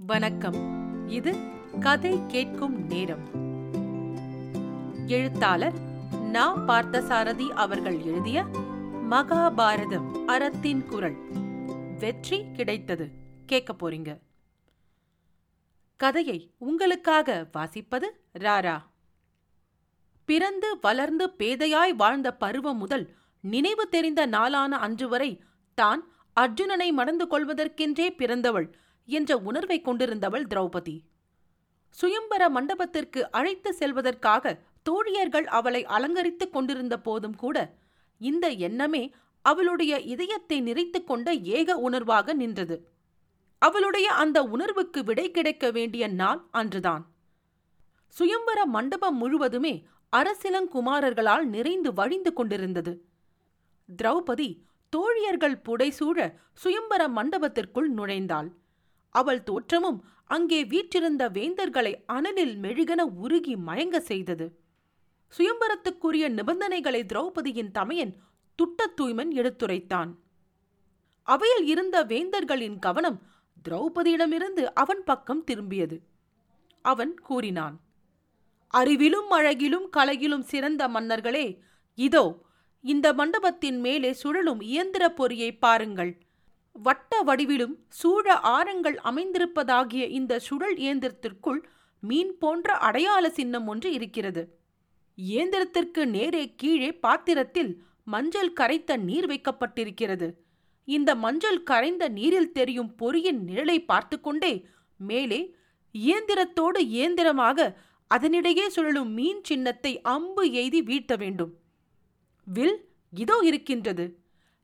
வணக்கம். இது கதை கேட்கும் நேரம். எழுத்தாளர் நா. பார்த்தசாரதி அவர்கள் எழுதிய மகாபாரதம் அறத்தின் குரல். வெற்றி கிடைத்தது. கேட்க போறீங்க. கதையை உங்களுக்காக வாசிப்பது ராரா. பிறந்து வளர்ந்து பேதையாய் வாழ்ந்த பருவம் முதல் நினைவு தெரிந்த நாளான அன்று வரை தான் அர்ஜுனனை மணந்து கொள்வதற்கென்றே பிறந்தவள் என்ற உணர்வை கொண்டிருந்தவள் திரௌபதி. சுயம்பர மண்டபத்திற்கு அழைத்து செல்வதற்காக தோழியர்கள் அவளை அலங்கரித்துக் கொண்டிருந்த போதும் கூட இந்த எண்ணமே அவளுடைய இதயத்தை நிறைத்துக் கொண்ட ஏக உணர்வாக நின்றது. அவளுடைய அந்த உணர்வுக்கு விடை கிடைக்க வேண்டிய நாள் அன்றுதான். சுயம்பர மண்டபம் முழுவதுமே அரசிலங்குமாரர்களால் நிறைந்து வழிந்து கொண்டிருந்தது. திரௌபதி தோழியர்கள் புடைசூழ சுயம்பர மண்டபத்திற்குள் நுழைந்தாள். அவள் தோற்றமும் அங்கே வீற்றிருந்த வேந்தர்களை அனலில் மெழுகென உருகி மயங்க செய்தது. சுயம்பரத்துக்குரிய நிபந்தனைகளை திரௌபதியின் தமையன் துட்ட தூய்மன் எடுத்துரைத்தான். அவையில் இருந்த வேந்தர்களின் கவனம் திரௌபதியிடமிருந்து அவன் பக்கம் திரும்பியது. அவன் கூறினான் அறிவிலும் அழகிலும் கலையிலும் சிறந்த மன்னர்களே இதோ இந்த மண்டபத்தின் மேலே சுழலும் இயந்திர பொறியை பாருங்கள். வட்ட வடிவிலும் சூழ ஆரங்கள் அமைந்திருப்பதாகிய இந்த சுழல் இயந்திரத்திற்குள் மீன் போன்ற அடையாள சின்னம் ஒன்று இருக்கிறது. இயந்திரத்திற்கு நேரே கீழே பாத்திரத்தில் மஞ்சள் கரைத்த நீர் வைக்கப்பட்டிருக்கிறது. இந்த மஞ்சள் கரைந்த நீரில் தெரியும் பொறியின் நிழலை பார்த்து கொண்டே மேலே இயந்திரத்தோடு இயந்திரமாக அதனிடையே சுழலும் மீன் சின்னத்தை அம்பு எய்தி வீழ்த்த வேண்டும். வில் இதோ இருக்கின்றது.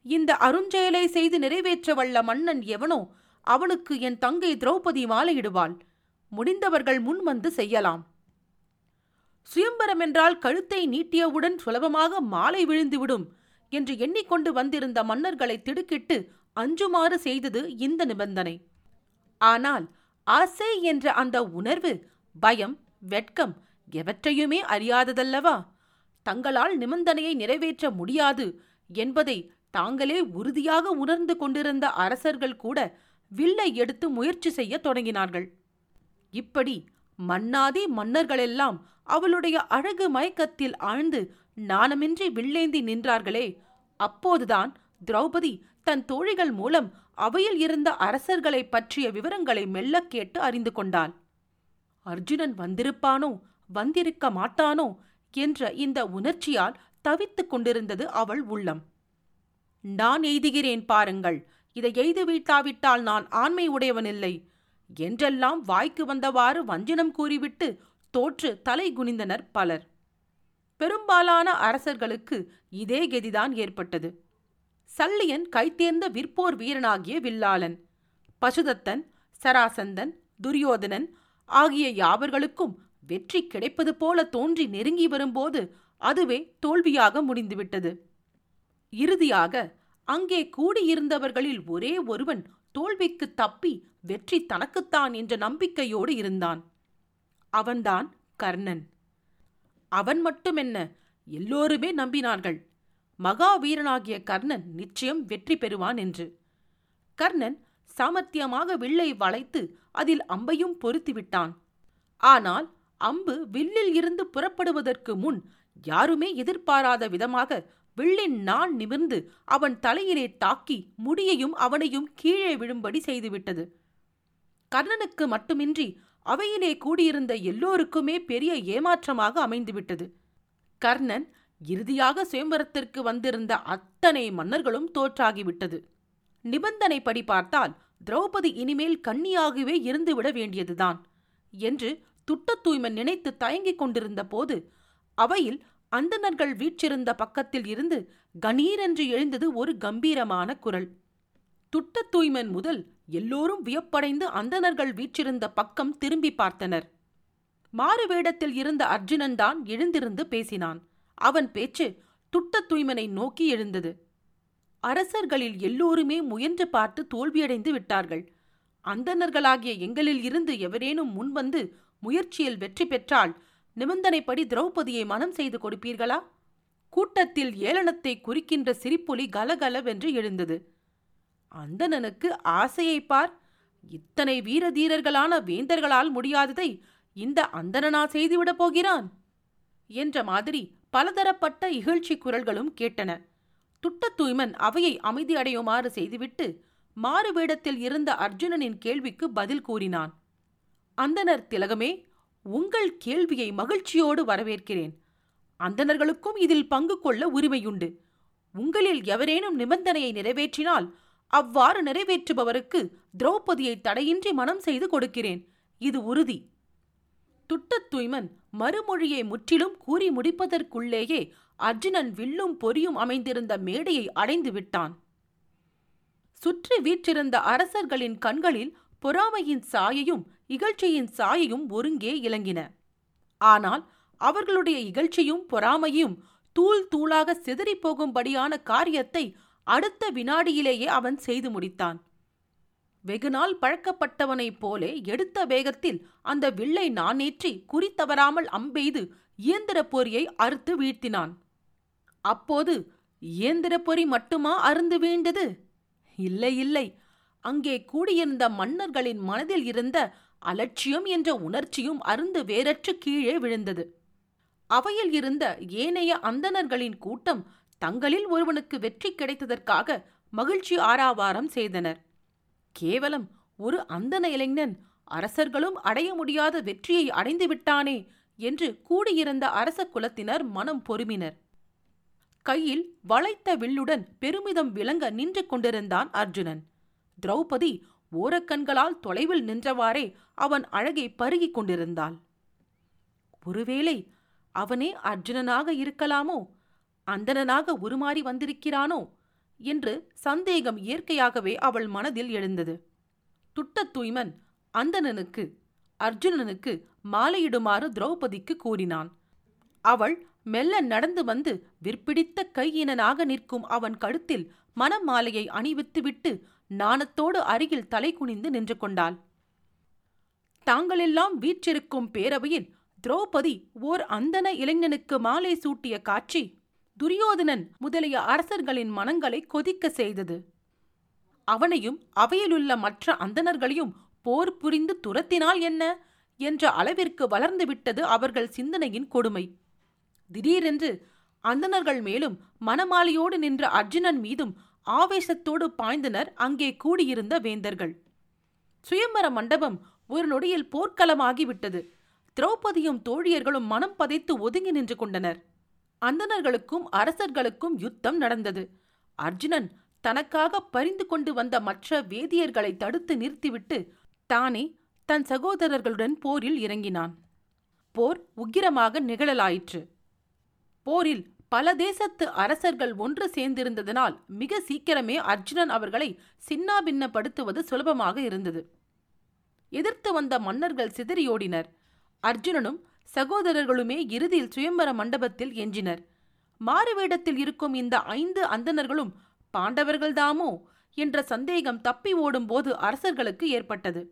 இந்த அருஞ்செயலை செய்து நிறைவேற்ற வல்ல மன்னன் எவனோ அவனுக்கு என் தங்கை திரௌபதி மாலையிடுவாள். முடிந்தவர்கள் முன் வந்து செய்யலாம். சுயம்பரம் என்றால் கழுத்தை நீட்டியவுடன் சுலபமாக மாலை விழுந்துவிடும் என்று எண்ணிக்கொண்டு வந்திருந்த மன்னர்களை திடுக்கிட்டு அஞ்சுமாறு செய்தது இந்த நிபந்தனை. ஆனால் ஆசை என்ற அந்த உணர்வு பயம் வெட்கம் எவற்றையுமே அறியாததல்லவா? தங்களால் நிபந்தனையை நிறைவேற்ற முடியாது என்பதை தாங்களே உறுதியாக உணர்ந்து கொண்டிருந்த அரசர்கள் கூட வில்லை எடுத்து முயற்சி செய்ய தொடங்கினார்கள். இப்படி மன்னாதி மன்னர்களெல்லாம் அவளுடைய அழகு மயக்கத்தில் ஆழ்ந்து நாணமின்றி வில்லேந்தி நின்றார்களே. அப்போதுதான் திரௌபதி தன் தோழிகள் மூலம் அவையில் இருந்த அரசர்களை பற்றிய விவரங்களை மெல்ல கேட்டு அறிந்து கொண்டாள். அர்ஜுனன் வந்திருப்பானோ வந்திருக்க மாட்டானோ? என்ற இந்த உணர்ச்சியால் தவித்துக் கொண்டிருந்தது அவள் உள்ளம். நான் எய்துகிறேன் பாருங்கள். இதை எய்து வீட்டாவிட்டால் நான் ஆண்மை உடையவனில்லை. என்றெல்லாம் வாய்க்கு வந்தவாறு வஞ்சனம் கூறிவிட்டு தோற்று தலை குனிந்தனர் பலர். பெரும்பாலான அரசர்களுக்கு இதே கெதிதான் ஏற்பட்டது. சல்லியன் கைத்தேர்ந்த விற்போர் வீரனாகிய வில்லாளன் பசுதத்தன் சராசந்தன் துரியோதனன் ஆகிய யாவர்களுக்கும் வெற்றி கிடைப்பது போல தோன்றி நெருங்கி வரும்போது அதுவே தோல்வியாக முடிந்துவிட்டது. இறுதியாக அங்கே கூடியிருந்தவர்களில் ஒரே ஒருவன் தோல்விக்கு தப்பி வெற்றி தனக்குத்தான் என்ற நம்பிக்கையோடு இருந்தான். அவன்தான் கர்ணன். அவன் மட்டுமென்ன எல்லோருமே நம்பினார்கள். மகாவீரனாகிய கர்ணன் நிச்சயம் வெற்றி பெறுவான் என்று. கர்ணன் சாமர்த்தியமாக வில்லை வளைத்து அதில் அம்பையும் பொருத்திவிட்டான் ஆனால் அம்பு வில்லில் இருந்து புறப்படுவதற்கு முன் யாருமே எதிர்பாராத விதமாக வில்லின் நான் நிமிர்ந்து அவன் தலையிலே தாக்கி முடியையும் அவனையும் கீழே விழும்படி செய்துவிட்டது. கர்ணனுக்கு மட்டுமின்றி அவையிலே கூடியிருந்த எல்லோருக்குமே பெரிய ஏமாற்றமாக அமைந்துவிட்டது. கர்ணன் இறுதியாக சுயம்பரத்திற்கு வந்திருந்த அத்தனை மன்னர்களும் தோற்றாகிவிட்டது. நிபந்தனைப்படி பார்த்தால் திரௌபதி இனிமேல் கன்னியாகவே இருந்துவிட வேண்டியதுதான் என்று துட்ட தூய்மன் நினைத்து தயங்கிக் கொண்டிருந்த போது அவையில் அந்தணர்கள் வீற்றிருந்த பக்கத்தில் இருந்து கணீரென்று எழுந்தது ஒரு கம்பீரமான குரல். துட்ட தூய்மன் முதல் எல்லோரும் வியப்படைந்து அந்தணர்கள் வீற்றிருந்த பக்கம் திரும்பி பார்த்தனர். மாறு வேடத்தில் இருந்த அர்ஜுனன் தான் எழுந்திருந்து பேசினான். அவன் பேச்சு துட்ட தூய்மனை நோக்கி எழுந்தது. அரசர்களில் எல்லோருமே முயன்று பார்த்து தோல்வியடைந்து விட்டார்கள். அந்தணர்களாகிய எங்களில் இருந்து எவரேனும் முன்வந்து முயற்சியில் வெற்றி பெற்றால் நிபந்தனைப்படி திரௌபதியை மனம் செய்து கொடுப்பீர்களா? கூட்டத்தில் ஏளனத்தை குறிக்கின்ற சிரிப்பொலி கலகலவென்று எழுந்தது. அந்தணனுக்கு ஆசையை பார். இத்தனை வீர தீரர்களான வேந்தர்களால் முடியாததை இந்த அந்தணனா செய்துவிடப் போகிறான்? என்ற மாதிரி பலதரப்பட்ட இகழ்ச்சி குரல்களும் கேட்டன. துட்டத்தூய்மன் அவையை அமைதியடையுமாறு செய்துவிட்டு மாறு வேடத்தில் இருந்த அர்ஜுனனின் கேள்விக்கு பதில் கூறினான். அந்தனர் திலகமே உங்கள் கேள்வியை மகிழ்ச்சியோடு வரவேற்கிறேன். அந்தணர்களுக்கும் இதில் பங்கு கொள்ள உரிமையுண்டு. உங்களில் எவரேனும் நிபந்தனையை நிறைவேற்றினால் அவ்வாறு நிறைவேற்றுபவருக்கு திரௌபதியை தடையின்றி மனம் செய்து கொடுக்கிறேன். இது உறுதி. துட்டத் தூய்மன் மறுமொழியை முற்றிலும் கூறி முடிப்பதற்குள்ளேயே அர்ஜுனன் வில்லும் பொறியும் அமைந்திருந்த மேடையை அடைந்து விட்டான். சுற்றி வீற்றிருந்த அரசர்களின் கண்களில் பொறாமையின் சாயையும் இகழ்ச்சியின் சாயையும் ஒருங்கே இலங்கின. ஆனால் அவர்களுடைய இகழ்ச்சியும் பொறாமையும் தூள் தூளாக சிதறிப் போகும்படியான காரியத்தை அடுத்த வினாடியிலேயே அவன் செய்து முடித்தான். வெகுநாள் பழக்கப்பட்டவனைப் போலே எடுத்த வேகத்தில் அந்த வில்லை நானேற்றி குறித்தவராமல் அம்பெய்து இயந்திர பொறியை அறுத்து வீழ்த்தினான். அப்போது இயந்திர பொறி மட்டுமா அருந்து வீண்டது இல்லை இல்லை. அங்கே கூடியிருந்த மன்னர்களின் மனதில் இருந்த அலட்சியம் என்ற உணர்ச்சியும் அருந்து வேறற்று கீழே விழுந்தது. அவையில் இருந்த ஏனைய அந்தணர்களின் கூட்டம் தங்களில் ஒருவனுக்கு வெற்றி கிடைத்ததற்காக மகிழ்ச்சி ஆராவாரம் செய்தனர். கேவலம் ஒரு அந்தன இளைஞன் அரசர்களும் அடைய முடியாத வெற்றியை அடைந்து விட்டானே என்று கூடியிருந்த அரச குலத்தினர் மனம் பொறுமினர். கையில் வளைத்த வில்லுடன் பெருமிதம் விளங்க நின்று கொண்டிருந்தான் அர்ஜுனன். திரௌபதி ஓரக்கண்களால் தொலைவில் நின்றவாறே அவன் அழகை பருகிக் கொண்டிருந்தாள். ஒருவேளை அவனே அர்ஜுனனாக இருக்கலாமோ? அந்தணனாக உருமாறி வந்திருக்கிறானோ? என்று சந்தேகம் இயற்கையாகவே அவள் மனதில் எழுந்தது. துட்டத் தூய்மன் அந்தணனுக்கு அர்ஜுனனுக்கு மாலையிடுமாறு திரௌபதிக்கு கூறினான். அவள் மெல்ல நடந்து வந்து விற்பிடித்த கையினனாக நிற்கும் அவன் கழுத்தில் மனமாலையை அணிவித்துவிட்டு நாணத்தோடு அருகில் தலை குனிந்து நின்று கொண்டாள். தாங்களெல்லாம் வீற்றிருக்கும் பேரவையில் திரௌபதி ஓர் அந்தன இளைஞனுக்கு மாலை சூட்டிய காட்சி துரியோதனன் முதலிய அரசர்களின் மனங்களை கொதிக்க செய்தது. அவனையும் அவையிலுள்ள மற்ற அந்தணர்களையும் போர் புரிந்து துரத்தினால் என்ன? என்ற அளவிற்கு வளர்ந்துவிட்டது அவர்கள் சிந்தனையின் கொடுமை. திடீரென்று அந்தணர்கள் மேலும் மனமாலையோடு நின்ற அர்ஜுனன் மீதும் ஆவேசத்தோடு பாய்ந்தனர். அங்கே கூடியிருந்த வேந்தர்கள். சுயம்பர மண்டபம் ஒரு நொடியில் போர்க்களமாகிவிட்டது திரௌபதியும் தோழியர்களும் மனம் பதைத்து ஒதுங்கி நின்று கொண்டனர். அந்தணர்களுக்கும் அரசர்களுக்கும் யுத்தம் நடந்தது. அர்ஜுனன் தனக்காக பரிந்து கொண்டு வந்த மற்ற வேதியர்களை தடுத்து நிறுத்திவிட்டு தானே தன் சகோதரர்களுடன் போரில் இறங்கினான். போர் உக்கிரமாக நிகழலாயிற்று. போரில் பல தேசத்து அரசர்கள் ஒன்று சேர்ந்திருந்ததனால் மிக சீக்கிரமே அர்ஜுனன் அவர்களை சின்னாபின்னப்படுத்துவது சுலபமாக இருந்தது. எதிர்த்து வந்த மன்னர்கள் சிதறியோடினர். அர்ஜுனனும் சகோதரர்களுமே இறுதியில் சுயம்பர மண்டபத்தில் எஞ்சினர் மாறுவேடத்தில் இருக்கும் இந்த ஐந்து அந்தணர்களும் பாண்டவர்கள்தாமோ? என்ற சந்தேகம் தப்பி ஓடும்போது அரசர்களுக்கு ஏற்பட்டது.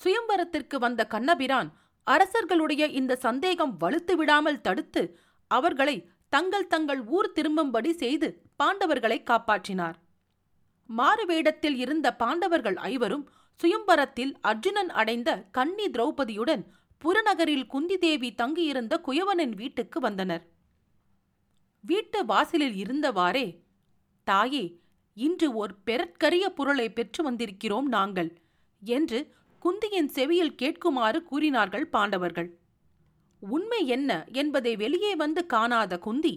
சுயம்பரத்திற்கு வந்த கண்ணபிரான் அரசர்களுடைய இந்த சந்தேகம் வலுத்து விடாமல் தடுத்து அவர்களை தங்கள் தங்கள் ஊர் திரும்பும்படி செய்து பாண்டவர்களை காப்பாற்றினார். மாறுவேடத்தில் இருந்த பாண்டவர்கள் ஐவரும் சுயம்பரத்தில் அர்ஜுனன் அடைந்த கன்னி திரௌபதியுடன் புறநகரில் குந்தி தேவி தங்கியிருந்த குயவனின் வீட்டுக்கு வந்தனர். வீட்டு வாசலில் இருந்தவாறே தாயே இன்று ஓர் பெறற்கரிய பொருளை பெற்று வந்திருக்கிறோம் நாங்கள் என்று குந்தியின் செவியில் கேட்குமாறு கூறினார்கள் பாண்டவர்கள். உண்மை என்ன என்பதை வெளியே வந்து காணாத குந்தி.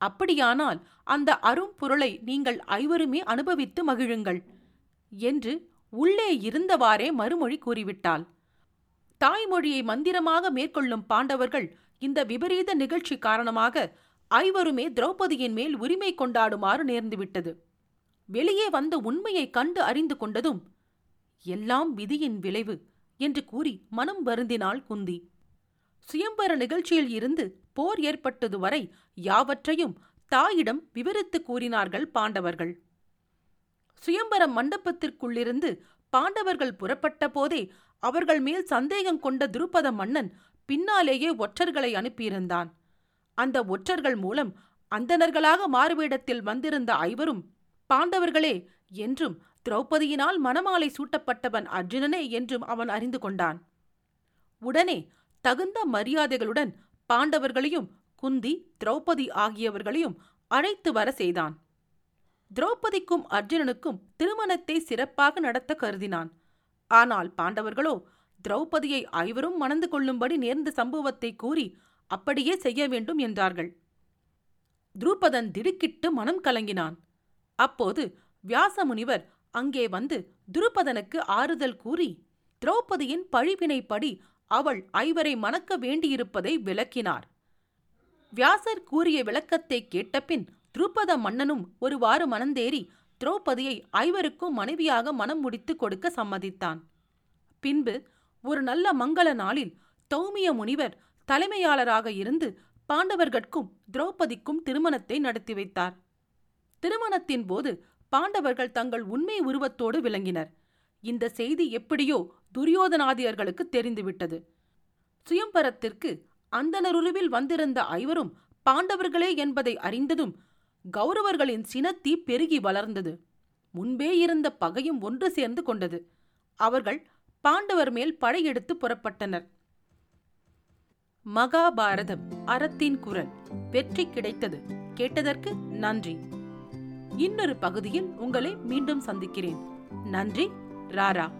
அப்படியானால் அந்த அரும்பொருளை நீங்கள் ஐவருமே அனுபவித்து மகிழுங்கள் என்று உள்ளே இருந்தவாறே மறுமொழி கூறிவிட்டாள். தாய்மொழியை மந்திரமாக மேற்கொள்ளும் பாண்டவர்கள் இந்த விபரீத நிகழ்ச்சி காரணமாக ஐவருமே திரௌபதியின் மேல் உரிமை கொண்டாடுமாறு நேர்ந்துவிட்டது. வெளியே வந்த உண்மையை கண்டு அறிந்து கொண்டதும் எல்லாம் விதியின் விளைவு என்று கூறி மனம் வருந்தினாள் குந்தி. சுயம்பர நிகழ்ச்சியில் இருந்து போர் ஏற்பட்டது வரை யாவற்றையும் தாயிடம் விவரித்து கூறினார்கள் பாண்டவர்கள். சுயம்பர மண்டபத்திற்குள்ளிருந்து பாண்டவர்கள் புறப்பட்ட போதே அவர்கள் மேல் சந்தேகம் கொண்ட துருபத மன்னன் பின்னாலேயே ஒற்றர்களை அனுப்பியிருந்தான். அந்த ஒற்றர்கள் மூலம் அந்தணர்களாக மாறுவேடத்தில் வந்திருந்த ஐவரும் பாண்டவர்களே என்றும் திரௌபதியினால் மணமாலை சூட்டப்பட்டவன் அர்ஜுனனே என்றும் அவன் அறிந்து கொண்டான். உடனே தகுந்த மரியாதைகளுடன் பாண்டவர்களையும் குந்தி திரௌபதி ஆகியவர்களையும் அழைத்து வர செய்தான். திரௌபதிக்கும் அர்ஜுனனுக்கும் திருமணத்தை சிறப்பாக நடத்த கருதினான். ஆனால் பாண்டவர்களோ திரௌபதியை ஐவரும் மணந்து கொள்ளும்படி நேர்ந்த சம்பவத்தை கூறி அப்படியே செய்ய வேண்டும் என்றார்கள். துருபதன் திடுக்கிட்டு மனம் கலங்கினான். அப்போது வியாசமுனிவர் அங்கே வந்து துருபதனுக்கு ஆறுதல் கூறி திரௌபதியின் பழிவினைப்படி அவள் ஐவரை மணக்க வேண்டியிருப்பதை விளக்கினார். வியாசர் கூறிய விளக்கத்தை கேட்டபின் துருபத மன்னனும் ஒருவாறு மனந்தேறி திரௌபதியை ஐவருக்கும் மனைவியாக மனம் முடித்து கொடுக்க சம்மதித்தான். பின்பு ஒரு நல்ல மங்கள நாளில் தௌமிய முனிவர் தலைமையாளராக இருந்து பாண்டவர்கட்கும் திரௌபதிக்கும் திருமணத்தை நடத்தி வைத்தார். திருமணத்தின் போது பாண்டவர்கள் தங்கள் உண்மை உருவத்தோடு விளங்கினர். இந்த செய்தி எப்படியோ துரியோதனாதியர்களுக்கு தெரிந்துவிட்டது. சுயம்பரத்திற்கு அந்தனருவில் வந்திருந்த ஐவரும் பாண்டவர்களே என்பதை அறிந்ததும் கௌரவர்களின் சினத்தீ பெருகி வளர்ந்தது. முன்பே இருந்த பகையும் ஒன்று சேர்ந்து கொண்டது. அவர்கள் பாண்டவர் மேல் படையெடுத்து புறப்பட்டனர். மகாபாரதம் அறத்தின் குரல். வெற்றி கிடைத்தது. கேட்டதற்கு நன்றி. இன்னொரு பகுதியில் உங்களை மீண்டும் சந்திக்கிறேன். நன்றி ராரா.